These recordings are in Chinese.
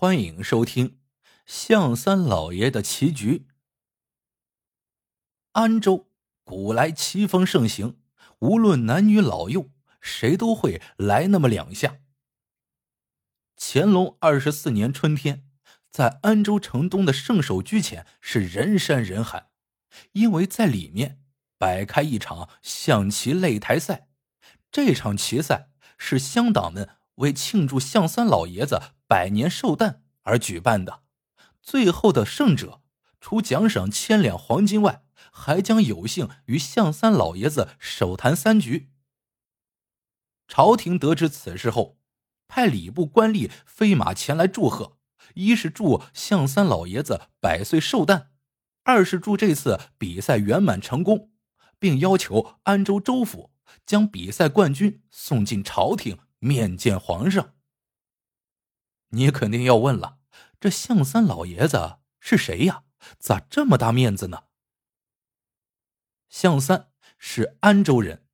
欢迎收听象三老爷的棋局。安州古来棋风盛行，无论男女老幼，谁都会来那么两下。乾隆二十四年春天，在安州城东的圣手居前是人山人海，因为在里面摆开一场象棋擂台赛。这场棋赛是乡党们为庆祝象三老爷子。百年寿诞而举办的，最后的胜者除奖赏千两黄金外，还将有幸与向三老爷子手谈三局。朝廷得知此事后，派礼部官吏飞马前来祝贺，一是祝向三老爷子百岁寿诞，二是祝这次比赛圆满成功，并要求安州州府将比赛冠军送进朝廷面见皇上。你肯定要问了，这象三老爷子是谁呀？咋这么大面子呢？象三是安州人，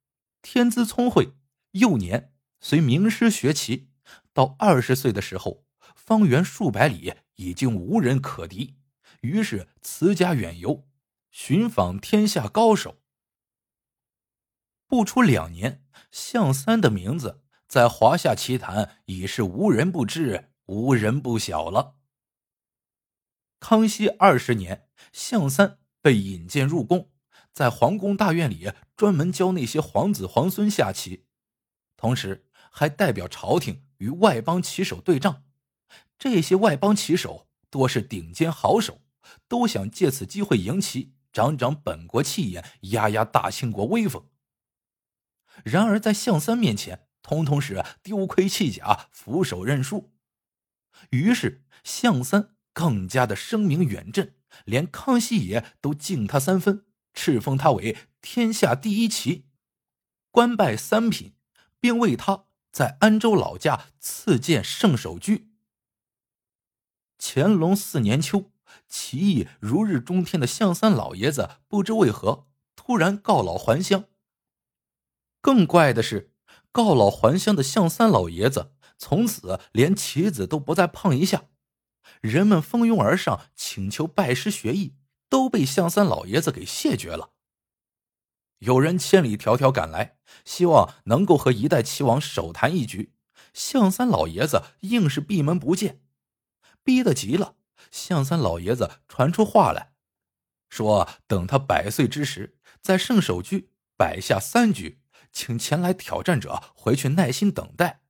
天资聪慧，幼年随名师学棋，到二十岁的时候，方圆数百里已经无人可敌，于是辞家远游，寻访天下高手。不出两年，象三的名字在华夏棋坛已是无人不知。无人不晓了。康熙二十年，向三被引荐入宫，在皇宫大院里专门教那些皇子皇孙下棋，同时还代表朝廷与外邦棋手对仗。这些外邦棋手多是顶尖好手，都想借此机会赢棋，长长本国气焰，压压大清国威风。然而在向三面前，通通是丢盔弃甲，俯首认输。于是，向三更加的声名远震，连康熙爷都敬他三分，敕封他为天下第一奇，官拜三品，并为他在安州老家赐建圣手居。乾隆四年秋，棋艺如日中天的向三老爷子不知为何突然告老还乡。更怪的是，告老还乡的向三老爷子。从此连棋子都不再碰一下，人们蜂拥而上请求拜师学艺，都被向三老爷子给谢绝了。有人千里迢迢赶来，希望能够和一代棋王手谈一局，向三老爷子硬是闭门不见，逼得急了。向三老爷子传出话来，说等他百岁之时，在圣手居摆下三局，请前来挑战者回去耐心等待。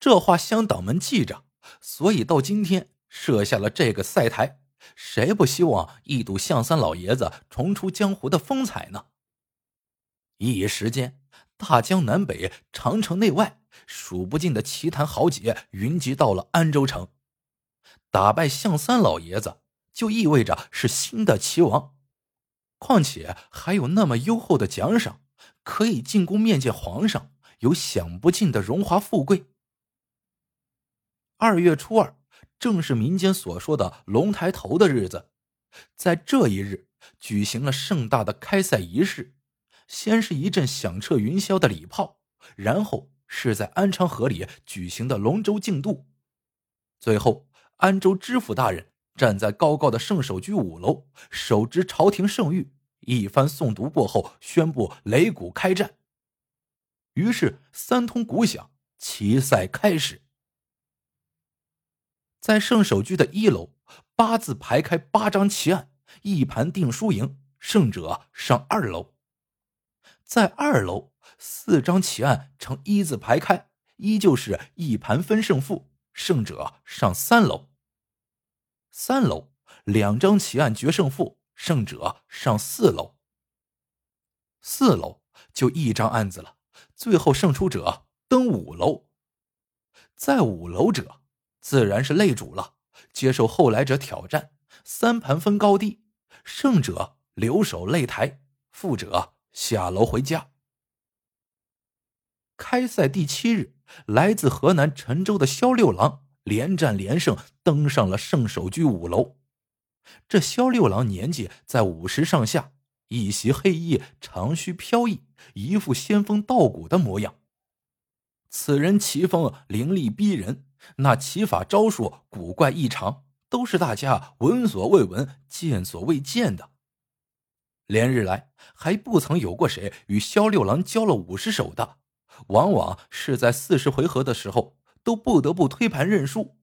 这话乡党们记着，所以到今天设下了这个赛台。谁不希望一睹象三老爷子重出江湖的风采呢？一时间，大江南北、长城内外，数不尽的奇谈豪杰云集到了安州城。打败象三老爷子，就意味着是新的齐王，况且还有那么优厚的奖赏，可以进宫面见皇上，有享不尽的荣华富贵。二月初二，正是民间所说的龙抬头的日子。在这一日，举行了盛大的开赛仪式。先是一阵响彻云霄的礼炮，然后是在安昌河里举行的龙舟竞渡，最后，安州知府大人站在高高的圣手居五楼，手执朝廷圣谕，一番诵读过后，宣布擂鼓开战。于是，三通鼓响，棋赛开始。在圣手居的一楼，八字排开八张棋案，一盘定输赢，胜者上二楼。在二楼，四张棋案呈一字排开，依旧是一盘分胜负，胜者上三楼。三楼两张棋案决胜负，胜者上四楼。四楼就一张案子了，最后胜出者登五楼。在五楼者。自然是擂主了，接受后来者挑战，三盘分高低，胜者留守擂台，负者下楼回家。开赛第七日，来自河南陈州的萧六郎连战连胜，登上了圣手居五楼。这萧六郎年纪在五十上下，一袭黑衣，长须飘逸，一副仙风道骨的模样。此人棋风凌厉逼人。那骑法招数古怪异常，都是大家闻所未闻、见所未见的。连日来还不曾有过谁与萧六郎交了五十手的，往往是在四十回合的时候都不得不推盘认输。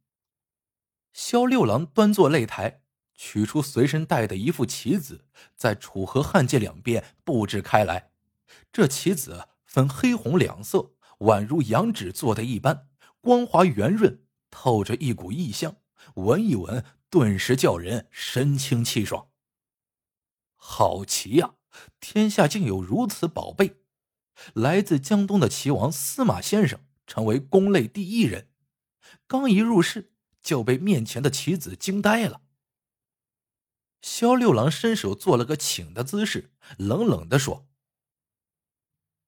萧六郎端坐擂台，取出随身带的一副棋子，在楚河汉界两边布置开来。这棋子分黑红两色，宛如羊脂做的一般，光滑圆润，透着一股异香。闻一闻，顿时叫人神清气爽。好棋呀！天下竟有如此宝贝！来自江东的棋王司马先生成为宫内第一人，刚一入室就被面前的棋子惊呆了。萧六郎伸手做了个请的姿势，冷冷的说。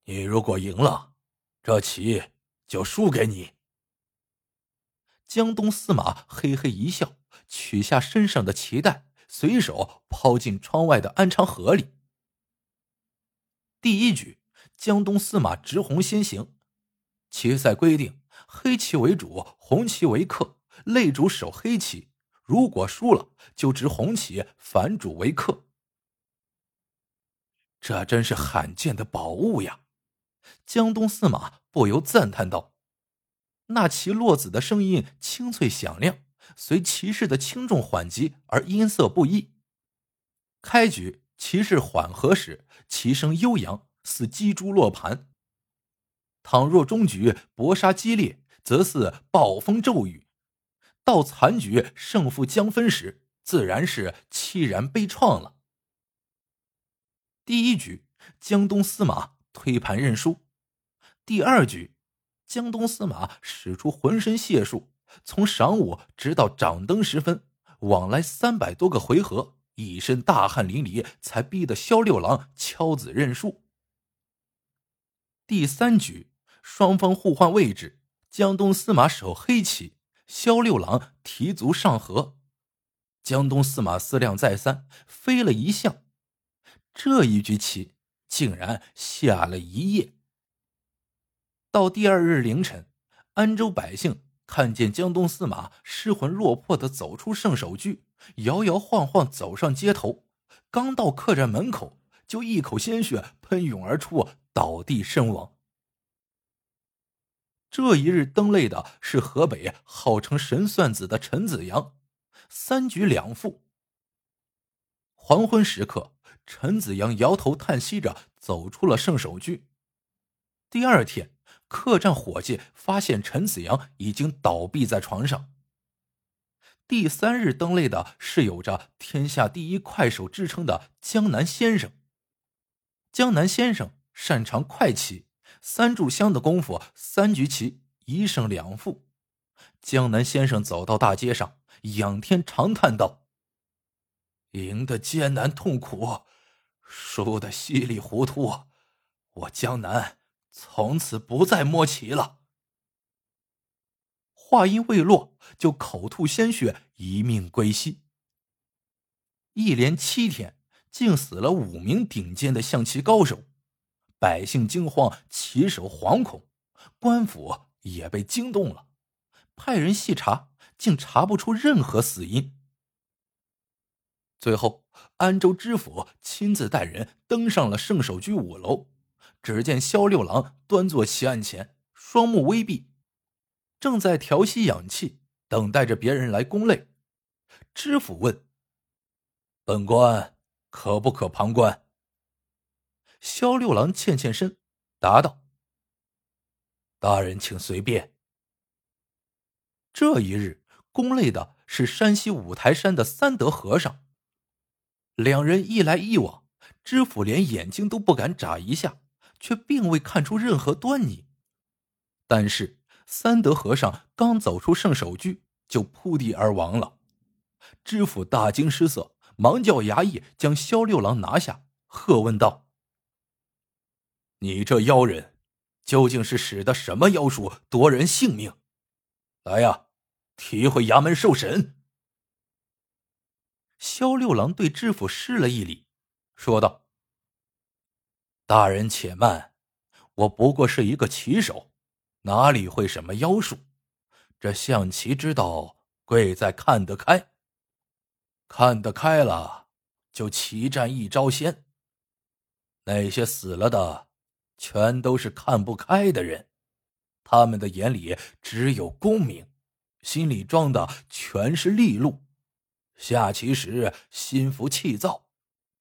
你如果赢了，这棋就输给你。江东司马嘿嘿一笑，取下身上的棋袋，随手抛进窗外的安昌河里。第一局，江东司马执红先行。棋赛规定，黑棋为主，红棋为客，擂主守黑棋，如果输了，就执红棋反主为客。这真是罕见的宝物呀！江东司马不由赞叹道：“那棋落子的声音清脆响亮，随骑士的轻重缓急而音色不一。开局骑士缓和时，其声悠扬，似击珠落盘；倘若中局搏杀激烈，则似暴风骤雨；到残局胜负将分时，自然是凄然悲怆了。第一局，江东司马推盘认输。”第二局，江东司马使出浑身解数，从晌午直到掌灯时分，往来三百多个回合，一身大汗淋漓，才逼得萧六郎敲子认输。第三局，双方互换位置，江东司马守黑棋，萧六郎提卒上河。江东司马思量再三，飞了一象，这一局棋竟然下了一夜。到第二日凌晨，安州百姓看见江东司马失魂落魄的走出圣手居，摇摇晃晃走上街头，刚到客栈门口，就一口鲜血喷涌而出，倒地身亡。这一日登擂的是河北号称神算子的陈子阳，三局两负。黄昏时刻，陈子阳摇头叹息着走出了圣手居。第二天。客栈伙计发现陈子阳已经倒闭在床上。第三日登擂的是有着“天下第一快手”之称的江南先生。江南先生擅长快棋，三炷香的功夫，三局棋一胜两负。江南先生走到大街上，仰天长叹道：“赢得艰难痛苦，输得稀里糊涂，我江南。”从此不再摸棋了。话音未落，就口吐鲜血，一命归西。一连七天，竟死了五名顶尖的象棋高手，百姓惊慌，棋手惶恐，官府也被惊动了，派人细查，竟查不出任何死因。最后，安州知府亲自带人登上了圣手居五楼。只见萧六郎端坐席案前，双目微闭，正在调息养气，等待着别人来攻擂。知府问：“本官可不可旁观？”萧六郎欠欠身，答道：“大人请随便。”这一日攻擂的是山西五台山的三德和尚。两人一来一往，知府连眼睛都不敢眨一下。却并未看出任何端倪，但是三德和尚刚走出圣手居，就扑地而亡了。知府大惊失色，忙叫衙役将萧六郎拿下，喝问道：“你这妖人，究竟是使的什么妖术夺人性命？来呀，提回衙门受审。”萧六郎对知府施了一礼，说道。大人且慢，我不过是一个棋手，哪里会什么妖术？这象棋之道贵在看得开。看得开了，就棋战一招鲜。那些死了的，全都是看不开的人，他们的眼里只有功名，心里装的全是利禄。下棋时心浮气躁，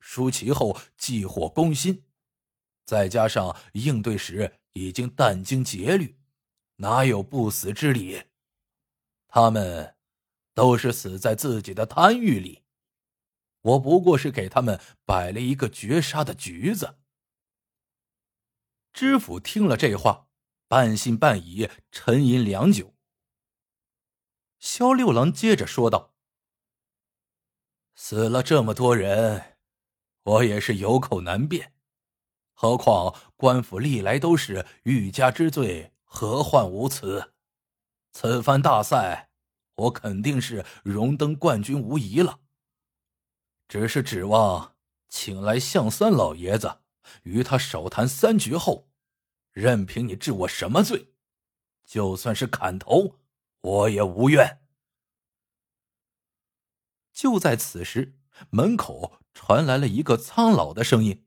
输棋后忌火攻心，再加上应对时已经殚精竭虑，哪有不死之理？他们都是死在自己的贪欲里。我不过是给他们摆了一个绝杀的局子。知府听了这话，半信半疑，沉吟良久。萧六郎接着说道：“死了这么多人，我也是有口难辩。何况官府历来都是欲加之罪，何患无辞？此番大赛，我肯定是荣登冠军无疑了。”只是指望请来向三老爷子与他手谈三局后，任凭你治我什么罪，就算是砍头，我也无怨。就在此时，门口传来了一个苍老的声音：“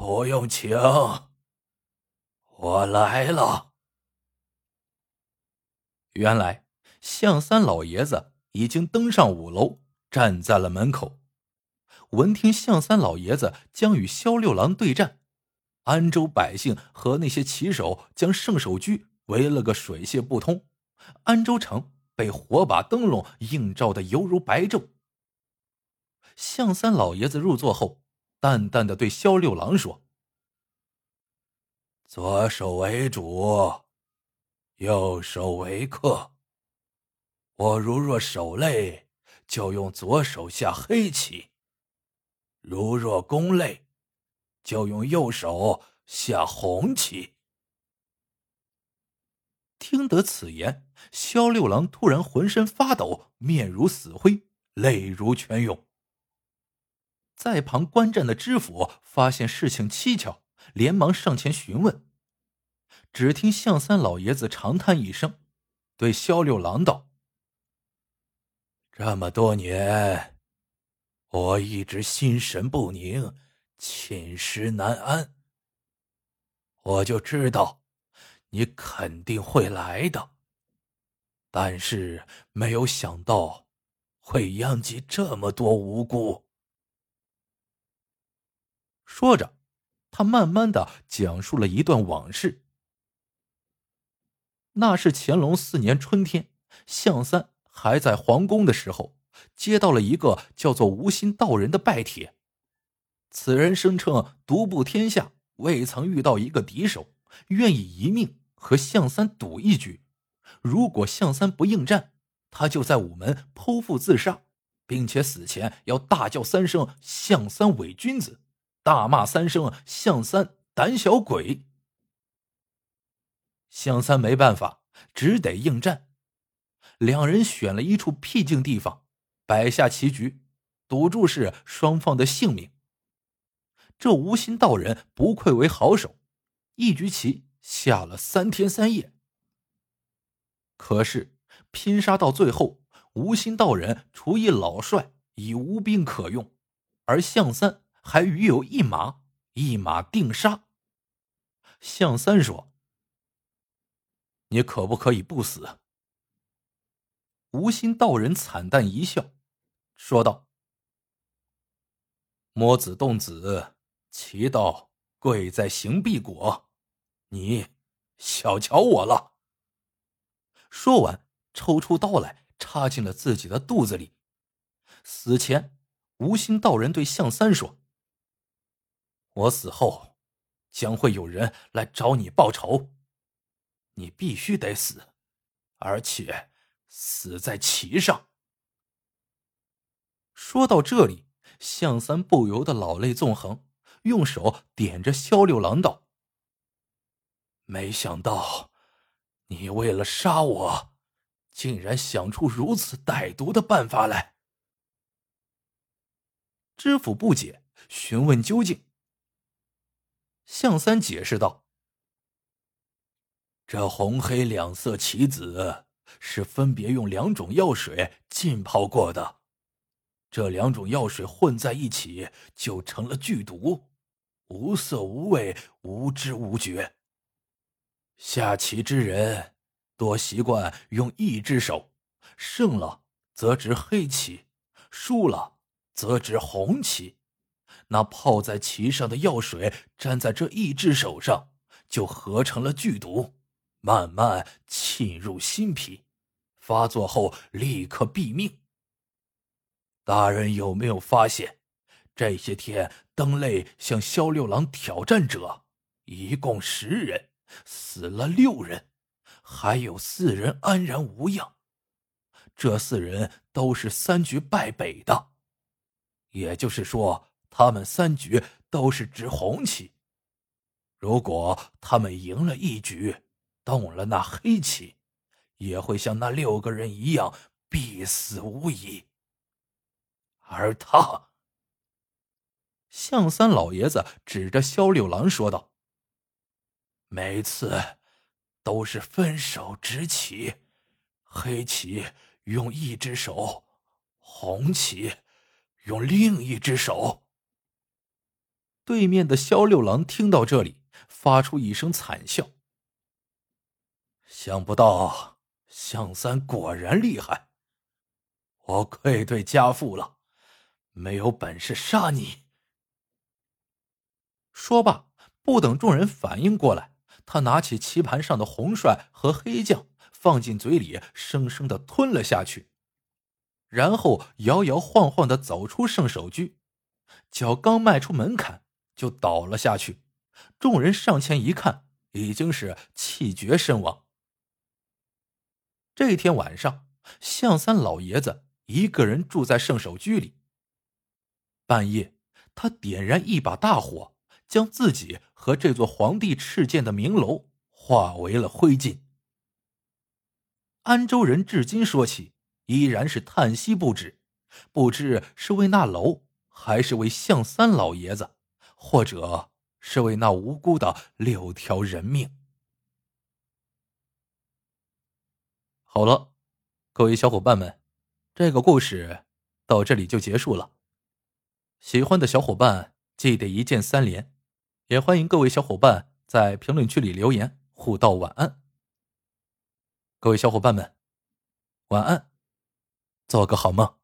不用请，我来了。”原来向三老爷子已经登上五楼。站在了门口，闻听向三老爷子将与萧六郎对战，安州百姓和那些骑手将圣手居围了个水泄不通，安州城被火把灯笼映照的犹如白昼。向三老爷子入座后，淡淡的对萧六郎说：“左手为主，右手为客。我如若手累。”就用左手下黑棋，如若攻累，就用右手下红棋。听得此言，萧六郎突然浑身发抖，面如死灰，泪如泉涌。在旁观战的知府发现事情蹊跷，连忙上前询问。只听向三老爷子长叹一声，对萧六郎道。这么多年，我一直心神不宁，寝食难安。我就知道你肯定会来的，但是没有想到会殃及这么多无辜。说着，他慢慢的讲述了一段往事。那是乾隆四年春天，向三。还在皇宫的时候，接到了一个叫做无心道人的拜帖。此人声称独步天下，未曾遇到一个敌手，愿意一命和向三赌一局。如果向三不应战，他就在午门剖腹自杀，并且死前要大叫三声“向三伪君子”，大骂三声“向三胆小鬼”。向三没办法，只得应战。两人选了一处僻静地方，摆下棋局，赌注是双方的性命。这无心道人不愧为好手，一局棋下了三天三夜。可是拼杀到最后，无心道人除以老帅，已无兵可用，而向三还余有一马，一马定杀。向三说：“你可不可以不死？”无心道人惨淡一笑，说道：“摸子动子，其道贵在行必果，你小瞧我了。”说完，抽出刀来，插进了自己的肚子里。死前，无心道人对向三说：“我死后，将会有人来找你报仇，你必须得死，而且。”死在旗上。说到这里，向三不由得老泪纵横，用手点着萧六郎道：“没想到，你为了杀我，竟然想出如此歹毒的办法来。”知府不解，询问究竟。向三解释道：“这红黑两色棋子是分别用两种药水浸泡过的，这两种药水混在一起就成了剧毒，无色无味，无知无觉。下棋之人多习惯用一只手，胜了则执黑棋，输了则执红棋。那泡在棋上的药水沾在这一只手上，就合成了剧毒。慢慢沁入心脾，发作后立刻毙命。大人有没有发现，这些天登擂向萧六郎挑战者，一共十人，死了六人，还有四人安然无恙。这四人都是三局败北的，也就是说，他们三局都是执红棋。如果他们赢了一局，动了那黑棋，也会像那六个人一样必死无疑。而他，向三老爷子指着萧六郎说道：“每次都是分手执棋，黑棋用一只手，红棋用另一只手。”对面的萧六郎听到这里，发出一声惨笑。想不到向三果然厉害，我愧对家父了，没有本事杀你。说罢，不等众人反应过来，他拿起棋盘上的红帅和黑将，放进嘴里，生生的吞了下去，然后摇摇晃晃的走出圣手居，脚刚迈出门槛，就倒了下去。众人上前一看，已经是气绝身亡。这天晚上，向三老爷子一个人住在圣手居里。半夜，他点燃一把大火，将自己和这座皇帝敕建的明楼化为了灰烬。安州人至今说起，依然是叹息不止，不知是为那楼，还是为向三老爷子，或者是为那无辜的六条人命。好了，各位小伙伴们，这个故事到这里就结束了。喜欢的小伙伴记得一键三连，也欢迎各位小伙伴在评论区里留言互道晚安。各位小伙伴们，晚安，做个好梦。